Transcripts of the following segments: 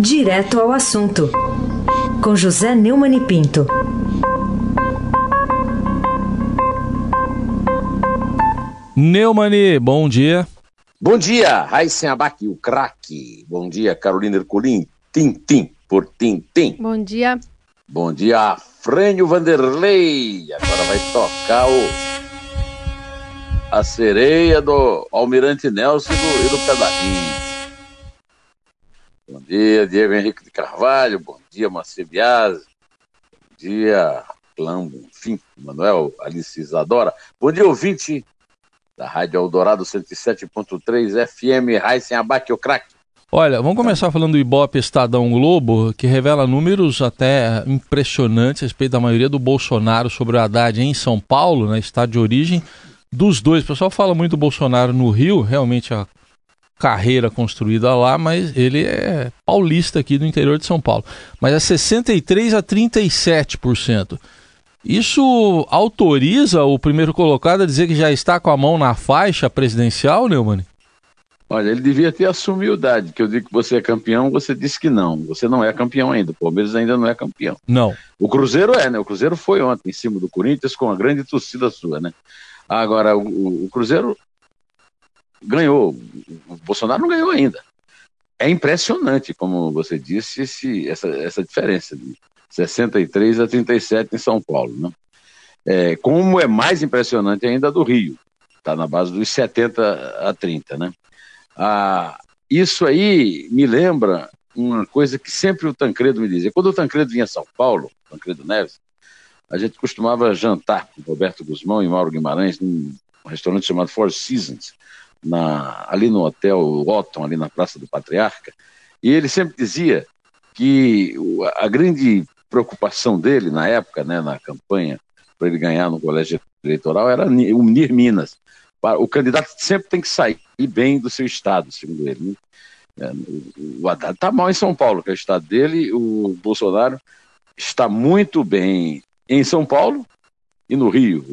Direto ao assunto, com José Neumann e Pinto. Neumani, bom dia. Bom dia, Raíssen Abac, o craque. Bom dia, Carolina Ercolim, Tintim por Tintim. Bom dia. Bom dia, Frânio Vanderlei. Agora vai tocar o a sereia do Almirante Nelson e do, e do Pedalinho. Bom dia, Diego Henrique de Carvalho. Bom dia, Marcia Biasi. Bom dia, Clambo, enfim, Manuel Alice Isadora. Bom dia, ouvinte da Rádio Eldorado 107.3 FM, Raíssen Abaque, o craque. Olha, vamos começar falando do Ibope Estadão Globo, que revela números até impressionantes a respeito da maioria do Bolsonaro sobre o Haddad em São Paulo, na né, estado de origem dos dois. O pessoal fala muito do Bolsonaro no Rio, realmente a carreira construída lá, mas ele é paulista aqui do interior de São Paulo. Mas é 63 a 37%. Isso autoriza o primeiro colocado a dizer que já está com a mão na faixa presidencial, Neumann? Olha, ele devia ter a humildade, que eu digo que você é campeão, você disse que não. Você não é campeão ainda, o Palmeiras ainda não é campeão. Não. O Cruzeiro é, né? O Cruzeiro foi ontem em cima do Corinthians com uma grande torcida sua, né? Agora, o, o Cruzeiro ganhou, o Bolsonaro não ganhou ainda. É impressionante, como você disse, esse, essa, essa diferença de 63 a 37 em São Paulo. Né? É, como é mais impressionante ainda do Rio, está na base dos 70 a 30. Né? Ah, isso aí me lembra uma coisa que sempre o Tancredo me dizia. Quando o Tancredo vinha a São Paulo, Tancredo Neves, a gente costumava jantar com Roberto Guzmão e Mauro Guimarães num restaurante chamado Four Seasons, na, ali no hotel Otton, ali na Praça do Patriarca, e ele sempre dizia que a grande preocupação dele na época, né, na campanha para ele ganhar no colégio eleitoral, era unir Minas. O candidato sempre tem que sair bem do seu estado, segundo ele. Né? É, o Haddad está mal em São Paulo, que é o estado dele, o Bolsonaro está muito bem em São Paulo e no Rio.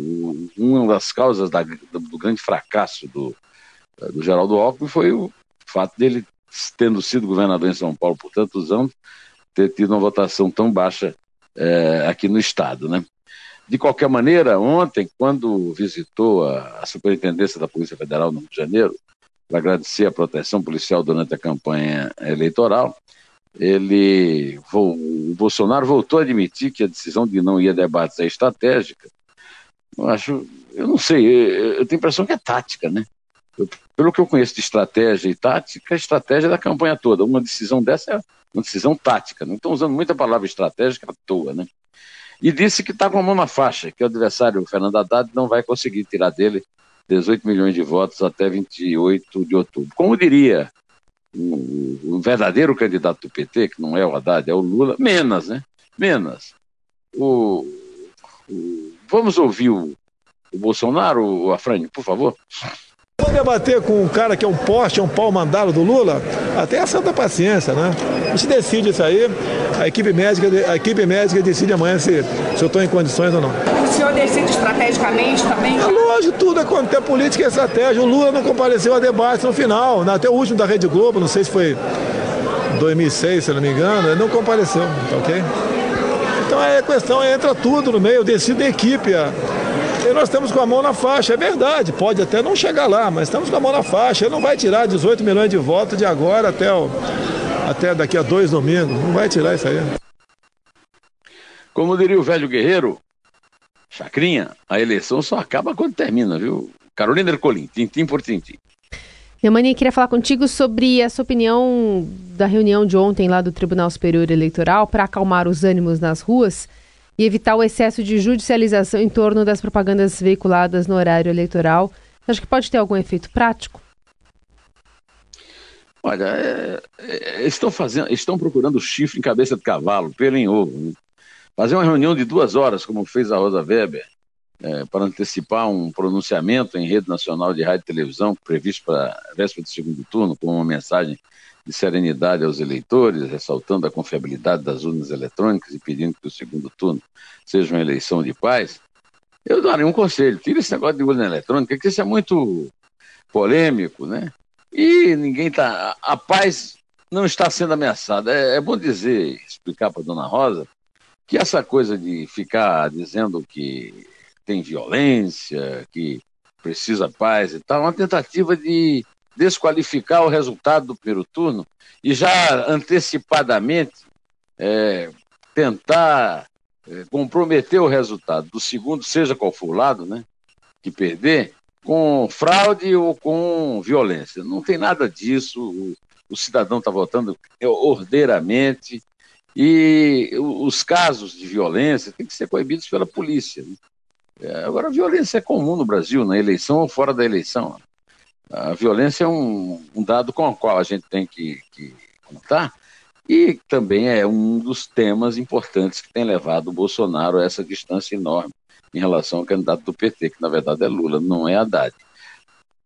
Uma das causas da, do grande fracasso do, do Geraldo Alckmin foi o fato dele, tendo sido governador em São Paulo por tantos anos, ter tido uma votação tão baixa é, aqui no Estado. Né? De qualquer maneira, ontem, quando visitou a, a Superintendência da Polícia Federal no Rio de Janeiro, para agradecer a proteção policial durante a campanha eleitoral, ele, o Bolsonaro voltou a admitir que a decisão de não ir a debates é estratégica. Eu acho, eu não sei, eu tenho a impressão que é tática, né? Pelo que eu conheço de estratégia e tática, a estratégia da campanha toda. Uma decisão dessa é uma decisão tática. Não estão usando muita palavra estratégica à toa, né? E disse que está com a mão na faixa, que o adversário, Fernando Haddad, não vai conseguir tirar dele 18 milhões de votos até 28 de outubro. Como diria o, o verdadeiro candidato do PT, que não é o Haddad, é o Lula, menos, né? Menos. O, o vamos ouvir o, o Bolsonaro, o Afrânio, por favor. Vou debater com um cara que é um poste, é um pau mandado do Lula, até a santa paciência, né? A gente decide isso aí, a equipe médica, a equipe médica decide amanhã se, se eu estou em condições ou não. O senhor decide estrategicamente também? É lógico, tudo acontece, política e estratégia. O Lula não compareceu a debate no final, né? até o último da Rede Globo, não sei se foi 2006, se não me engano, ele não compareceu, tá ok? Então é questão, entra tudo no meio, decide a equipe. A, nós estamos com a mão na faixa, é verdade, pode até não chegar lá, mas estamos com a mão na faixa. Ele não vai tirar 18 milhões de votos de agora até, o, até daqui a dois domingos. Não vai tirar isso aí. Como diria o velho guerreiro, Chacrinha, a eleição só acaba quando termina, viu? Carolina Ercolim, tintim por tintim. Neumani, queria falar contigo sobre a sua opinião da reunião de ontem lá do Tribunal Superior Eleitoral para acalmar os ânimos nas ruas e evitar o excesso de judicialização em torno das propagandas veiculadas no horário eleitoral. Acho que pode ter algum efeito prático? Olha, é, é, estão fazendo, estão procurando chifre em cabeça de cavalo, pelo em ovo. Né? Fazer uma reunião de duas horas, como fez a Rosa Weber, é, para antecipar um pronunciamento em rede nacional de rádio e televisão previsto para a véspera do segundo turno, com uma mensagem de serenidade aos eleitores, ressaltando a confiabilidade das urnas eletrônicas e pedindo que o segundo turno seja uma eleição de paz, eu daria um conselho: tira esse negócio de urna eletrônica, que isso é muito polêmico, né? E ninguém tá. A paz não está sendo ameaçado. É, é bom dizer, explicar para a dona Rosa, que essa coisa de ficar dizendo que tem violência, que precisa paz e tal, uma tentativa de desqualificar o resultado do primeiro turno e já antecipadamente é, tentar é, comprometer o resultado do segundo, seja qual for o lado, né, que perder, com fraude ou com violência. Não tem nada disso. O, o cidadão está votando ordeiramente e os casos de violência têm que ser coibidos pela polícia. Né? É, agora, a violência é comum no Brasil, na eleição ou fora da eleição. A violência é um, um dado com o qual a gente tem que, que contar e também é um dos temas importantes que tem levado o Bolsonaro a essa distância enorme em relação ao candidato do PT, que na verdade é Lula, não é Haddad.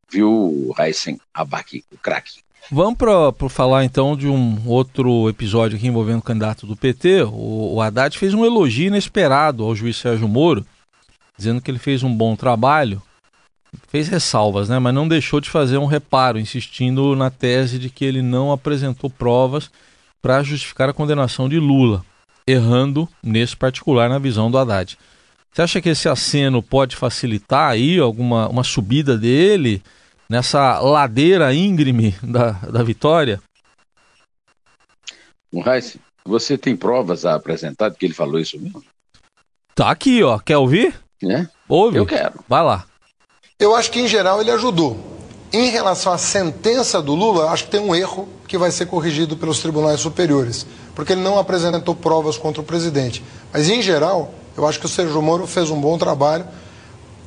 Viu, Heisen Abaki, o craque? Vamos para falar então de um outro episódio aqui envolvendo o candidato do PT. O, o Haddad fez um elogio inesperado ao juiz Sérgio Moro, dizendo que ele fez um bom trabalho. Fez ressalvas, né? mas não deixou de fazer um reparo, insistindo na tese de que ele não apresentou provas para justificar a condenação de Lula, errando nesse particular na visão do Haddad. Você acha que esse aceno pode facilitar aí alguma uma subida dele nessa ladeira íngreme da, da vitória? Raíssa, você tem provas a apresentar de que ele falou isso mesmo? Tá aqui, ó. Quer ouvir? É? Ouve. Eu quero. Vai lá. Eu acho que, em geral, ele ajudou. Em relação à sentença do Lula, acho que tem um erro que vai ser corrigido pelos tribunais superiores, porque ele não apresentou provas contra o presidente. Mas, em geral, eu acho que o Sérgio Moro fez um bom trabalho,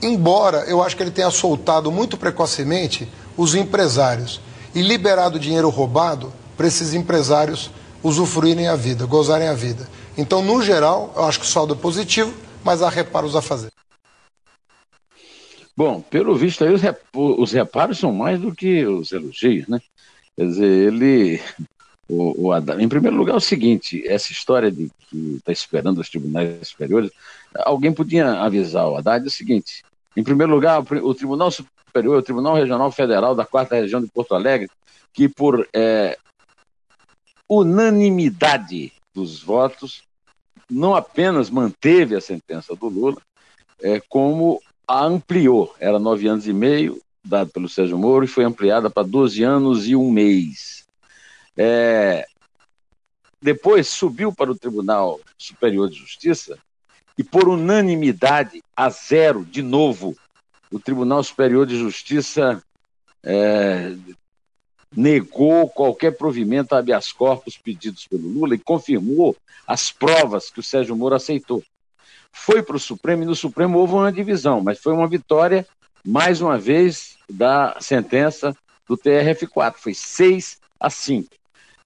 embora eu acho que ele tenha soltado muito precocemente os empresários e liberado dinheiro roubado para esses empresários usufruírem a vida, gozarem a vida. Então, no geral, eu acho que o saldo é positivo, mas há reparos a fazer. Bom, pelo visto aí, os reparos são mais do que os elogios, né? Quer dizer, ele o, o. Em primeiro lugar, é o seguinte: essa história de que está esperando os tribunais superiores, alguém podia avisar o Haddad o seguinte: em primeiro lugar, o Tribunal Superior, o Tribunal Regional Federal da Quarta Região de Porto Alegre, que por é, unanimidade dos votos, não apenas manteve a sentença do Lula, é, como ampliou. Era nove anos e meio, dado pelo Sérgio Moro, e foi ampliada para 12 anos e um mês. É, depois subiu para o Tribunal Superior de Justiça e, por unanimidade, a zero, de novo, o Tribunal Superior de Justiça é, negou qualquer provimento a habeas corpus pedidos pelo Lula e confirmou as provas que o Sérgio Moro aceitou. Foi para o Supremo e no Supremo houve uma divisão, mas foi uma vitória, mais uma vez, da sentença do TRF4. Foi 6 a 5.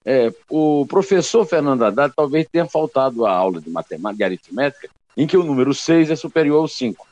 É, o professor Fernando Haddad talvez tenha faltado a aula de matemática e aritmética, em que o número 6 é superior ao 5.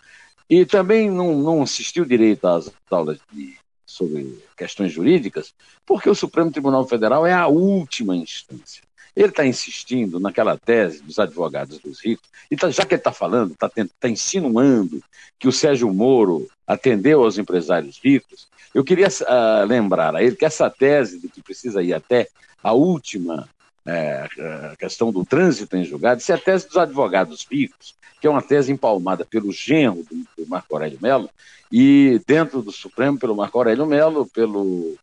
E também não, não assistiu direito às aulas de, sobre questões jurídicas, porque o Supremo Tribunal Federal é a última instância. Ele está insistindo naquela tese dos advogados dos ricos, e tá, já que ele está falando, está tá insinuando que o Sérgio Moro atendeu aos empresários ricos, eu queria uh, lembrar a ele que essa tese de que precisa ir até a última é, a questão do trânsito em julgado, isso é a tese dos advogados ricos, que é uma tese empalmada pelo genro do, do Marco Aurélio Melo, e dentro do Supremo pelo Marco Aurélio Melo, pelo,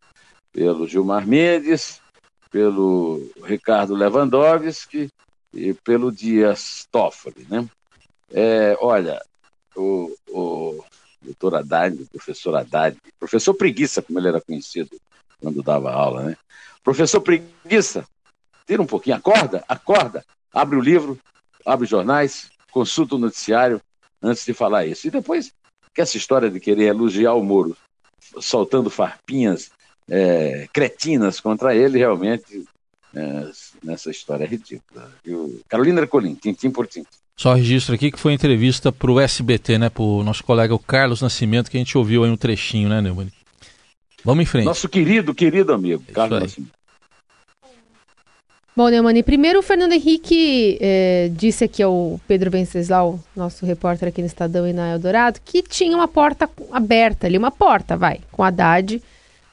pelo Gilmar Mendes, pelo Ricardo Lewandowski e pelo Dias Toffoli. Né? É, olha, o, o doutor Haddad, o professor Haddad, professor Preguiça, como ele era conhecido quando dava aula, né? Professor Preguiça, tira um pouquinho, acorda, acorda, abre o livro, abre os jornais, consulta o noticiário antes de falar isso. E depois, que essa história de querer elogiar o Moro, soltando farpinhas é, cretinas contra ele, realmente, é, nessa história é ridícula. Eu, Carolina Ercolim, tintim por tintim. Só registro aqui que foi entrevista para o SBT, né, para o nosso colega o Carlos Nascimento, que a gente ouviu aí um trechinho, né, Neumann? Vamos em frente. Nosso querido, querido amigo, é Carlos Nascimento. Bom, Neumani, primeiro o Fernando Henrique eh, disse aqui ao Pedro Venceslau, nosso repórter aqui no Estadão e na Eldorado, que tinha uma porta aberta ali, uma porta, vai, com Haddad,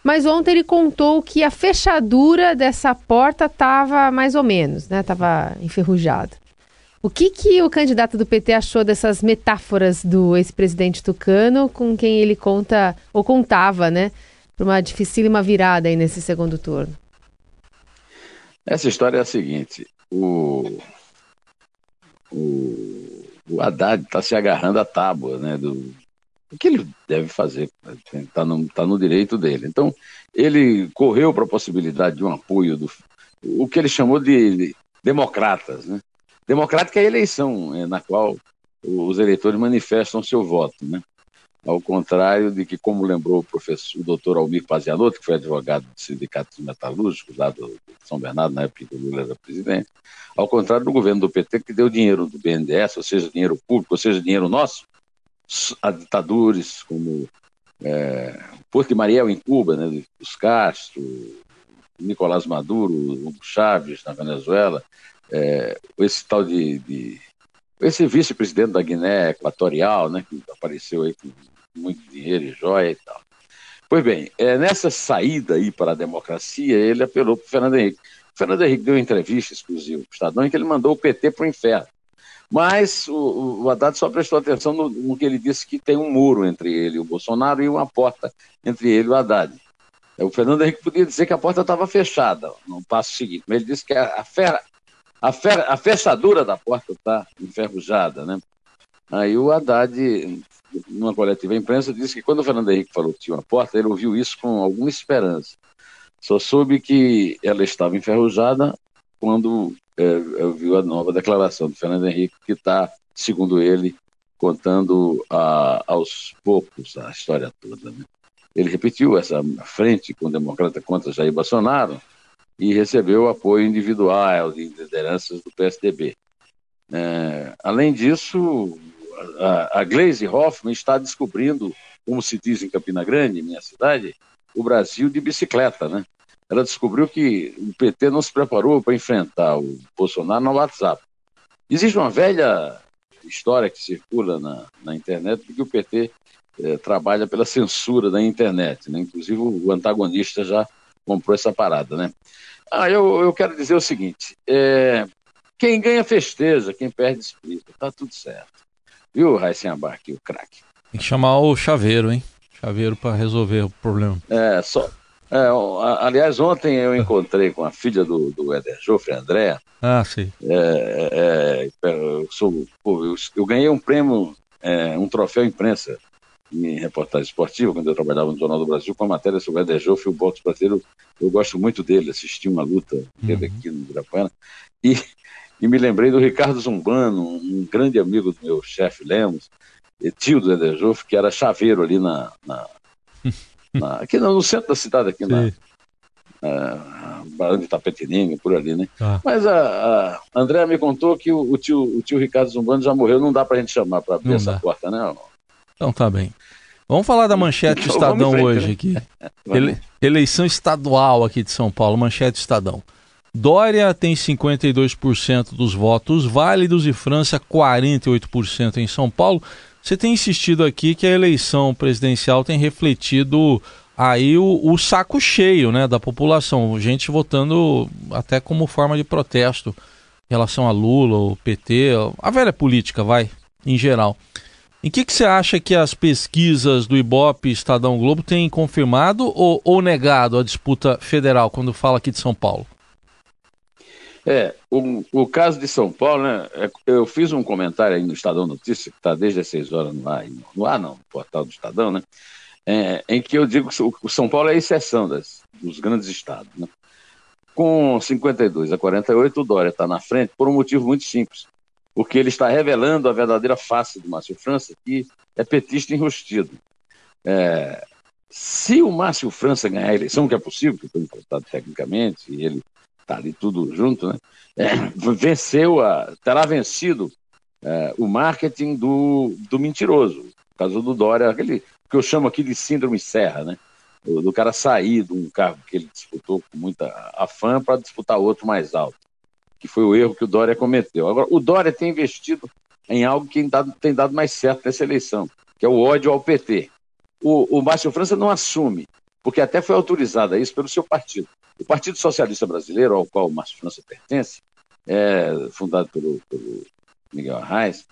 Mas ontem ele contou que a fechadura dessa porta estava mais ou menos, né? Estava enferrujada. O que, que o candidato do PT achou dessas metáforas do ex-presidente Tucano com quem ele conta, ou contava, né? Para uma dificílima virada aí nesse segundo turno. Essa história é a seguinte: o, o, o Haddad está se agarrando à tábua, né? Do, o que ele deve fazer, está no, tá no direito dele. Então, ele correu para a possibilidade de um apoio do o que ele chamou de, de democratas, né? Democrática é a eleição é, na qual os eleitores manifestam seu voto, né? Ao contrário de que, como lembrou o professor, o doutor Almir Pazianotto, que foi advogado do Sindicato dos Metalúrgicos, lá do São Bernardo, na época que o Lula era presidente, ao contrário do governo do PT, que deu dinheiro do BNDES, ou seja, dinheiro público, ou seja, dinheiro nosso, a ditadores como é, Porto de Mariel em Cuba, né, os Castro, Nicolás Maduro, Hugo Chávez na Venezuela, é, esse tal de, de esse vice-presidente da Guiné Equatorial, né, que apareceu aí com muito dinheiro e joia e tal. Pois bem, é, nessa saída aí para a democracia, ele apelou para o Fernando Henrique. O Fernando Henrique deu entrevista exclusiva para o Estadão em que ele mandou o PT para o inferno. Mas o, o Haddad só prestou atenção no, no, que ele disse que tem um muro entre ele e o Bolsonaro e uma porta entre ele e o Haddad. O Fernando Henrique podia dizer que a porta estava fechada no passo seguinte, mas ele disse que a, a, fera, a, fer, a fechadura da porta está enferrujada, né? Aí o Haddad, numa coletiva imprensa, disse que quando o Fernando Henrique falou que tinha uma porta, ele ouviu isso com alguma esperança. Só soube que ela estava enferrujada quando é, viu a nova declaração do Fernando Henrique, que está, segundo ele, contando a, aos poucos a história toda. Né? Ele repetiu essa frente com o democrata contra Jair Bolsonaro, e recebeu apoio individual de lideranças do PSDB. É, além disso, a, a Glaze Hoffman está descobrindo, como se diz em Campina Grande, minha cidade, o Brasil de bicicleta, né? Ela descobriu que o PT não se preparou para enfrentar o Bolsonaro no WhatsApp. Existe uma velha história que circula na, na internet de que o PT é, trabalha pela censura da internet, né? Inclusive o antagonista já comprou essa parada, né? Ah, eu, eu quero dizer o seguinte: é, quem ganha festeja, quem perde explica, tá tudo certo. Viu, Raíssen Abarque, o craque? Tem que chamar o chaveiro, hein? Chaveiro para resolver o problema. É, só. É, aliás, ontem eu encontrei com a filha do, do Eder Joffre, André. Ah, sim. É, é, eu, sou, pô, eu, eu, ganhei um prêmio, é, um troféu imprensa em reportagem esportiva, quando eu trabalhava no Jornal do Brasil, com a matéria sobre o Eder Joffre, o boxe brasileiro. Eu gosto muito dele, assisti uma luta dele uhum. aqui no Ibirapuera. E, e me lembrei do Ricardo Zumbano, um grande amigo do meu chefe Lemos, tio do Eder Joffre, que era chaveiro ali na, na, na aqui no, no, centro da cidade, aqui Sim. na, uh, Barão de Tapetininga, por ali, né? Ah. Mas a, a André me contou que o, o, tio, o tio Ricardo Zumbano já morreu, não dá pra gente chamar para abrir não essa dá. porta, né? Então tá bem. Vamos falar da manchete do Estadão frente, hoje né? aqui. Ele, eleição estadual aqui de São Paulo, manchete Estadão. Dória tem 52% dos votos válidos e França 48% em São Paulo. Você tem insistido aqui que a eleição presidencial tem refletido aí o, o, saco cheio né, da população, gente votando até como forma de protesto em relação a Lula, o PT, a velha política, vai, em geral. Em que, que você acha que as pesquisas do Ibope Estadão Globo têm confirmado ou, ou negado a disputa federal quando fala aqui de São Paulo? É, o, o caso de São Paulo, né? É, eu fiz um comentário aí no Estadão Notícia, que está desde as 6 horas no ar, no ar não, no portal do Estadão, né? É, em que eu digo que o São Paulo é a exceção das, dos grandes estados. Né? Com 52 a 48, o Dória está na frente por um motivo muito simples porque ele está revelando a verdadeira face do Márcio França, que é petista enrustido. É, se o Márcio França ganhar a eleição, que é possível, que foi enfrentado tecnicamente, e ele está ali tudo junto, né? É, venceu, a, terá vencido é, o marketing do, do mentiroso. O caso do Dória, aquele que eu chamo aqui de síndrome Serra, né? Do, do cara sair de um cargo que ele disputou com muita afã para disputar outro mais alto que foi o erro que o Dória cometeu. Agora, o Dória tem investido em algo que tem dado, tem dado mais certo nessa eleição, que é o ódio ao PT. O, o Márcio França não assume porque até foi autorizada isso pelo seu partido. O Partido Socialista Brasileiro, ao qual o Márcio França pertence, é, fundado pelo, pelo Miguel Arraes,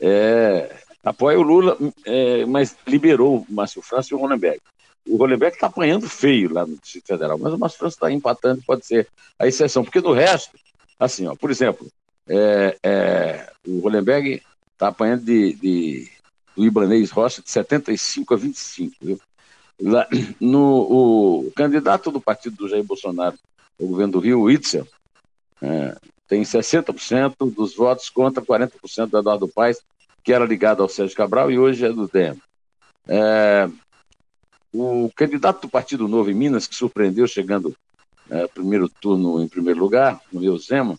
é, apoia o Lula, é, mas liberou o Márcio França e o Ronenberg. O Ronenberg está apanhando feio lá no Distrito Federal, mas o Márcio França está empatando, pode ser a exceção, porque do resto, assim, ó, por exemplo, é, é, o Ronenberg está apanhando de, de, do Ibanês Rocha de 75 a 25, viu? No, o candidato do partido do Jair Bolsonaro ao governo do Rio, Itzel, é, tem 60% dos votos contra 40% do Eduardo Paes, que era ligado ao Sérgio Cabral e hoje é do DEM. É, o candidato do Partido Novo em Minas, que surpreendeu chegando é, primeiro turno em primeiro lugar, no Zema,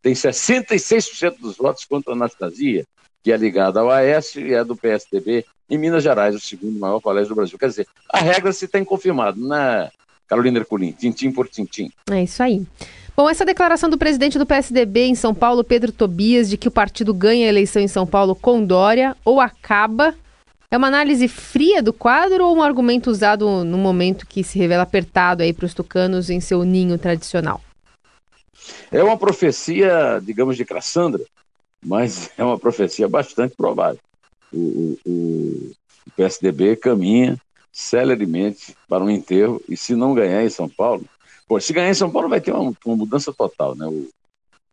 tem 66% dos votos contra a Anastasia, que é ligada ao AS e é do PSDB, em Minas Gerais, o segundo maior colégio do Brasil. Quer dizer, a regra se tem confirmado, né, Carolina Ercolim? Tintim por tintim. É isso aí. Bom, essa declaração do presidente do PSDB em São Paulo, Pedro Tobias, de que o partido ganha a eleição em São Paulo com Dória ou acaba, é uma análise fria do quadro ou um argumento usado no momento que se revela apertado aí para os tucanos em seu ninho tradicional? É uma profecia, digamos, de Cassandra, mas é uma profecia bastante provável. O, o, o PSDB caminha celeremente para um enterro e se não ganhar em São Paulo, Pô, se ganhar em São Paulo vai ter uma, uma mudança total, né? O,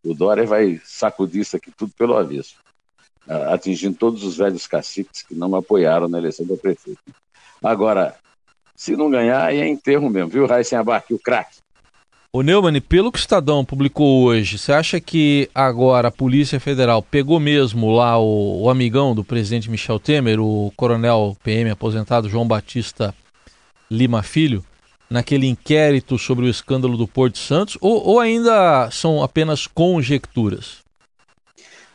o Dória vai sacudir isso aqui tudo pelo avesso, atingindo todos os velhos caciques que não apoiaram na eleição do prefeito. Agora, se não ganhar, aí é enterro mesmo, viu, Raíssen Abac, o craque? O Neumann, pelo que o Estadão publicou hoje, você acha que agora a Polícia Federal pegou mesmo lá o, o amigão do presidente Michel Temer, o coronel PM aposentado João Batista Lima Filho? naquele inquérito sobre o escândalo do Porto Santos ou, ou ainda são apenas conjecturas?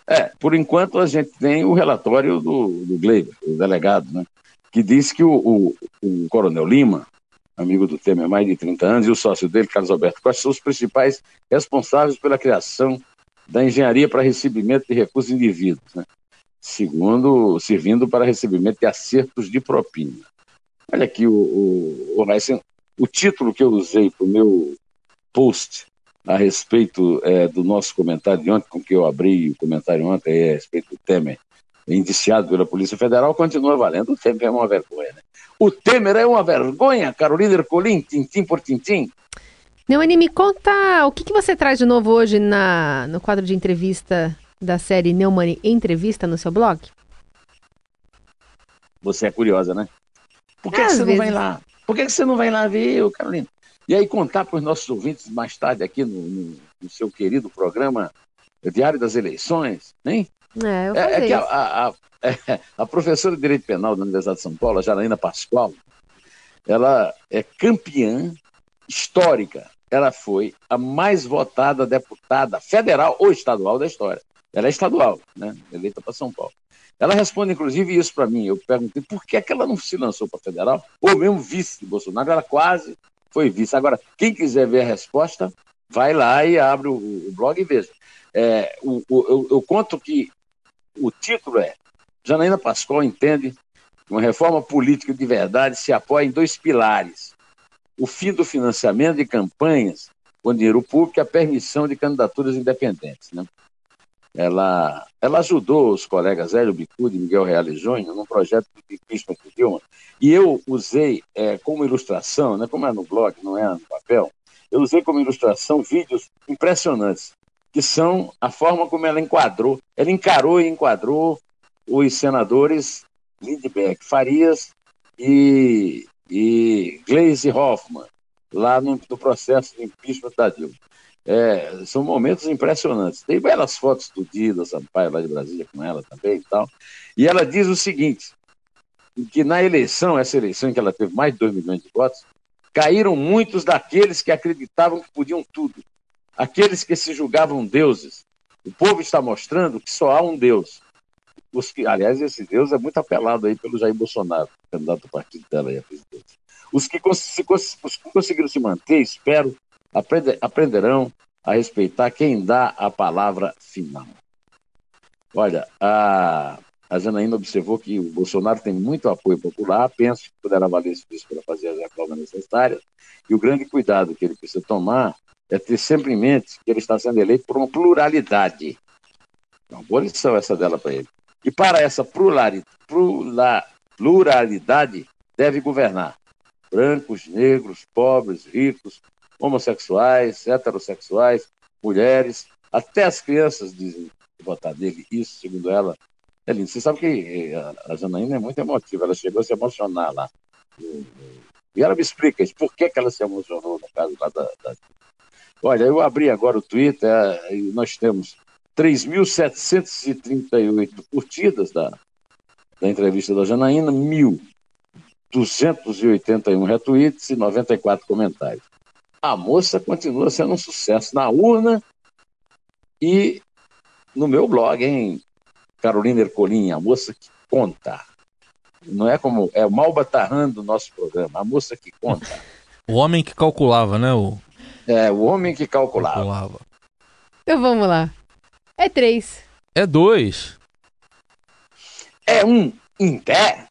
É, por enquanto a gente tem o relatório do, do Gleiber, o delegado, né, que diz que o, o, o, Coronel Lima, amigo do Temer há mais de 30 anos, e o sócio dele, Carlos Alberto Costa, são os principais responsáveis pela criação da engenharia para recebimento de recursos indivíduos, né, segundo, servindo para recebimento de acertos de propina. Olha aqui, o, o, o o título que eu usei para o meu post a respeito é, do nosso comentário de ontem, com que eu abri o comentário ontem é, a respeito do Temer, indiciado pela Polícia Federal, continua valendo. O Temer é uma vergonha, né? O Temer é uma vergonha, Carolina Ercolim, tintim por tintim. Neumani, me conta o que, que você traz de novo hoje na, no quadro de entrevista da série Neumani Entrevista no seu blog? Você é curiosa, né? Por que, que você vezes... não vai lá? Por que, você não vai lá ver, Carolina? E aí contar para os nossos ouvintes mais tarde aqui no, no, no, seu querido programa Diário das Eleições, hein? É, eu é, é que a, a, a, a, professora de Direito Penal da Universidade de São Paulo, a Janaína Pascoal, ela é campeã histórica. Ela foi a mais votada deputada federal ou estadual da história. Ela é estadual, né? Eleita para São Paulo. Ela responde, inclusive, isso para mim. Eu perguntei por que, é que ela não se lançou para federal, ou mesmo vice de Bolsonaro. Ela quase foi vice. Agora, quem quiser ver a resposta, vai lá e abre o, o blog e veja. É, o, o, eu, eu, conto que o título é Janaína Pascoal entende que uma reforma política de verdade se apoia em dois pilares. O fim do financiamento de campanhas com dinheiro público e a permissão de candidaturas independentes. Né? ela, ela ajudou os colegas Hélio Bicudo e Miguel Reale Júnior num projeto de impeachment de Dilma, e eu usei é, como ilustração, né, como é no blog, não é no papel, eu usei como ilustração vídeos impressionantes, que são a forma como ela enquadrou, ela encarou e enquadrou os senadores Lindbergh, Farias e, e Gleisi Hoffmann, lá no, no processo de impeachment da Dilma. É, são momentos impressionantes. Tem belas fotos do Dida Sampaio lá de Brasília com ela também e tal. E ela diz o seguinte: que na eleição, essa eleição em que ela teve mais de 2 milhões de votos, caíram muitos daqueles que acreditavam que podiam tudo, aqueles que se julgavam deuses. O povo está mostrando que só há um Deus. Os que, aliás, esse Deus é muito apelado aí pelo Jair Bolsonaro, candidato do partido dela aí a presidente. Os que, se, os que conseguiram se manter, espero, aprenderão a respeitar quem dá a palavra final. Olha, a, A Janaína observou que o Bolsonaro tem muito apoio popular, penso que poderá valer isso para fazer as reformas necessárias, e o grande cuidado que ele precisa tomar é ter sempre em mente que ele está sendo eleito por uma pluralidade. Uma boa lição essa dela para ele. E para essa pluralidade deve governar brancos, negros, pobres, ricos, homossexuais, heterossexuais, mulheres, até as crianças dizem votar nele. Isso, segundo ela, é lindo. Você sabe que eh, a Janaína é muito emotiva, ela chegou a se emocionar lá. E ela me explica isso, por que, que ela se emocionou no caso lá da, da... Olha, eu abri agora o Twitter e nós temos 3.738 curtidas da, da entrevista da Janaína, 1.281 retweets e 94 comentários. A moça continua sendo um sucesso na urna e no meu blog, hein, Carolina Ercolim, a moça que conta. Não é como. É o Malbatarran do nosso programa, a moça que conta. O homem que calculava, né? O... É, o homem que calculava. calculava. Então vamos lá. É três. É dois. É um em pé.